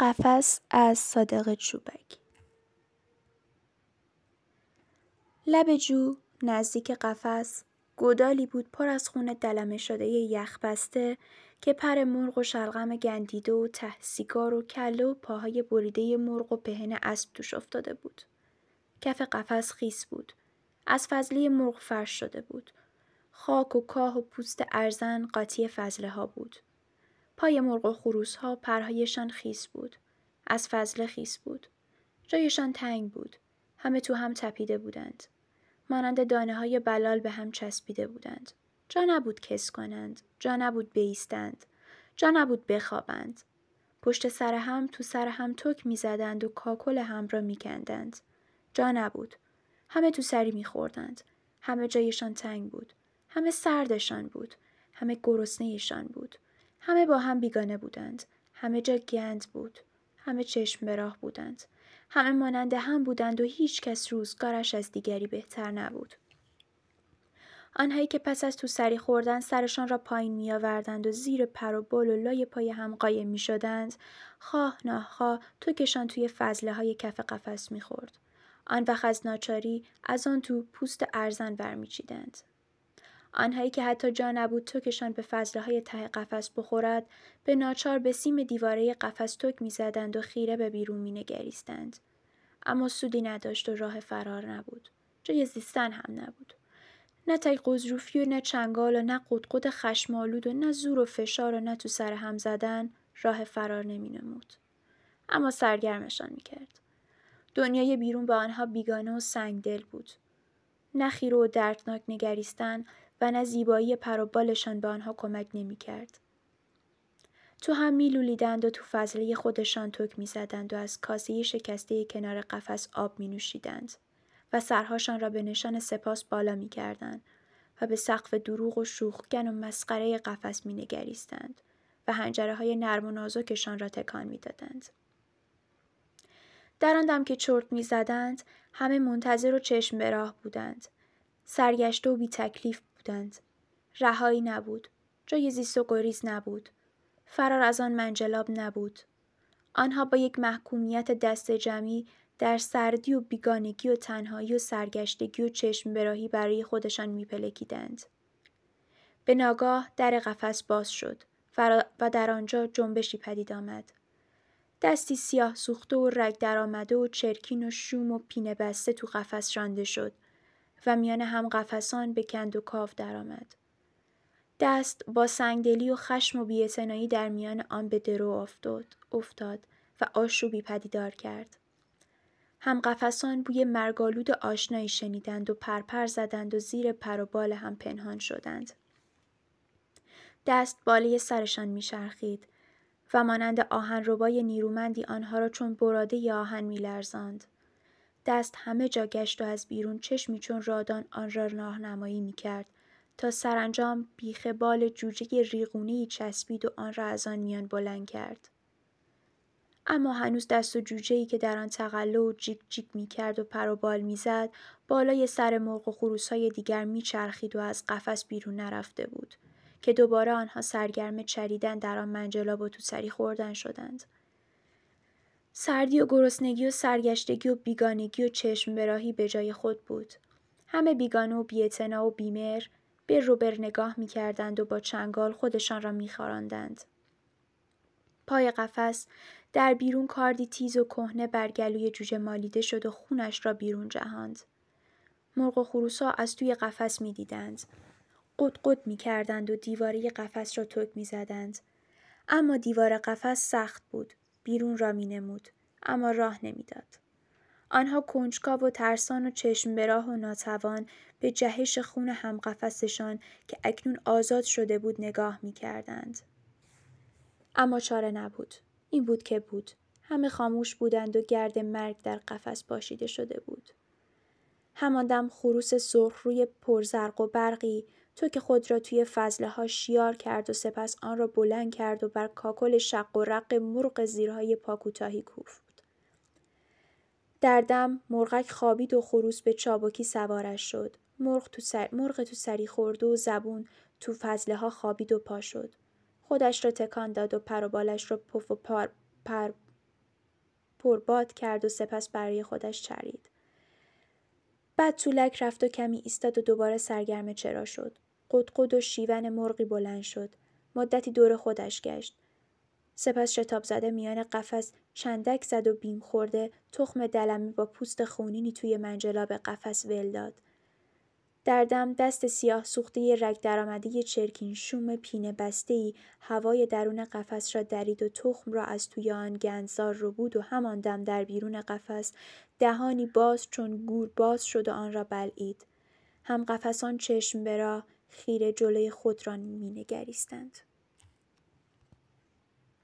قفس از صادق چوبک لب جو نزدیک قفس گودالی بود پر از خون دلمه شده یخ بسته که پر مرغ و شلغم گندیده و ته سیگار و کله و پاهای بریده مرغ و پهن اسب توش افتاده بود. کف قفس خیس بود. از فضله مرغ فرش شده بود. خاک و کاه و پوست ارزن قاطی فضله ها بود. پای مرغ و خروس ها پرهایشان خیس بود. از فضله خیس بود. جایشان تنگ بود. همه تو هم تپیده بودند. مانند دانه های بلال به هم چسبیده بودند. جا نبود کس کنند. جا نبود بیستند. جا نبود بخوابند. پشت سر هم تو سر هم تک می‌زدند و کاکل هم را میکندند. جا نبود. همه تو سری میخوردند. همه جایشان تنگ بود. همه سردشان بود. همه گرسنهشان بود. همه با هم بیگانه بودند. همه جا گند بود. همه چشم به راه بودند. همه مانند هم بودند و هیچ کس روزگارش از دیگری بهتر نبود. آنهایی که پس از تو سری خوردن سرشان را پایین می آوردند و زیر پر و بال و لای پای هم قایم می شدند، خواه ناخواه توکشان توی فضله های کف قفس می خورد. آن وقت از ناچاری از آن تو پوست ارزن برمیچیدند. آنهایی که حتی جا نبود توکشان به فضله های ته قفس بخورد به ناچار به سیم دیواره قفس توک می‌زدند و خیره به بیرون مینگریستند اما سودی نداشت و راه فرار نبود جای زیستن هم نبود نه تای قضروفی و نه چنگال و نه قدقد خشمالود و نه زور و فشار و نه تو سر هم زدن راه فرار نمی نمود. اما سرگرمشان می کرد. دنیای بیرون به آنها بیگانه و سنگدل بود. نه خیره و دردناک نگریستن و نه زیبایی پر و بالشان به آنها کمک نمی کرد. تو هم می لولیدند و تو فضله خودشان تک می زدند و از کاسه شکسته کنار قفس آب می نوشیدند و سرهاشان را به نشان سپاس بالا می کردند و به سقف دروغ و شوخگن و مسخره قفس می نگریستند و هنجره های نرم و نازکشان را تکان می دادند. در آن که چرت می زدند همه منتظر و چشم به راه بودند. سرگشته و بی تکلیف بودند. رهایی نبود. جای زیست و گریز نبود. فرار از آن منجلاب نبود. آنها با یک محکومیت دست جمعی در سردی و بیگانگی و تنهایی و سرگشتگی و چشم براهی برای خودشان میپلکیدند. به ناگاه در قفس باز شد و در آنجا جنبشی پدید آمد. دستی سیاه سوخته و رگ درآمده و چرکین و شوم و پینه بسته تو قفس رانده شد و میان هم قفسان به کند و کاف درآمد. دست با سنگدلی و خشم و بیعتنایی در میان آن به درو افتاد, افتاد و آشوبی پدیدار کرد. هم قفسان بوی مرگالود آشنایی شنیدند و پرپر زدند و زیر پر و بال هم پنهان شدند. دست باله سرشان میچرخید و مانند آهن ربای نیرومندی آنها را چون براده ی آهن میلرزاند. دست همه جا گشت و از بیرون چشمی چون رادان آن را راهنمایی می کرد تا سرانجام بیخ بال جوجه ریغونی چسبید و آن را از آن میان بلند کرد. اما هنوز دست و جوجه ای که در آن تقله و جیک جیک می کرد و پر و بال می زد بالای سر مرغ و خروس های دیگر می چرخید و از قفس بیرون نرفته بود که دوباره آنها سرگرم چریدن در آن منجلاب و تو سری خوردن شدند. سردی و گرسنگی و سرگشتگی و بیگانگی و چشم براهی به جای خود بود. همه بیگانه و بیعتنا و بیمر به رو بر نگاه می کردند و با چنگال خودشان را می خاراندند. پای قفس در بیرون کاردی تیز و کهنه بر گلوی جوجه مالیده شد و خونش را بیرون جهاند. مرغ و خروسا از توی قفس می دیدند. قد قد می کردند و دیواره قفس را تک می زدند. اما دیوار قفس سخت بود. بیرون را می نمود. اما راه نمی‌داد. آنها کنجکاو و ترسان و چشم به راه و ناتوان به جهش خون هم قفسشان که اکنون آزاد شده بود نگاه می کردند. اما چاره نبود. این بود که بود. همه خاموش بودند و گرد مرگ در قفس باشیده شده بود. همان دم خروس سرخ روی پرزرق و برقی تو که خود را توی فضله ها شیار کرد و سپس آن را بلند کرد و بر کاکل شق و رق مرغ زیرهای پاکوتاهی کوفت. در دم مرغک خوابید و خروس به چابکی سوارش شد. مرغ تو, سر... مرغ تو سری خورده و زبون تو فضله ها خوابید و پا شد. خودش را تکان داد و پر و بالش را پف و پر, پر پرباد کرد و سپس برای خودش چرید. بعد طولک رفت و کمی ایستاد و دوباره سرگرم چرا شد. قدقد و شیون مرغی بلند شد. مدتی دور خودش گشت. سپس شتاب زده میان قفس چندک زد و بیم خورده تخم دلمی با پوست خونینی توی منجلاب قفس ول داد. در دم دست سیاه سوخته رگ درآمده چرکین شوم پینه ای هوای درون قفس را درید و تخم را از توی آن گندزار رو بود و همان دم در بیرون قفس دهانی باز چون گور باز شد و آن را بلعید. هم قفسان چشم برا خیره جلوی خود را مینگریستند.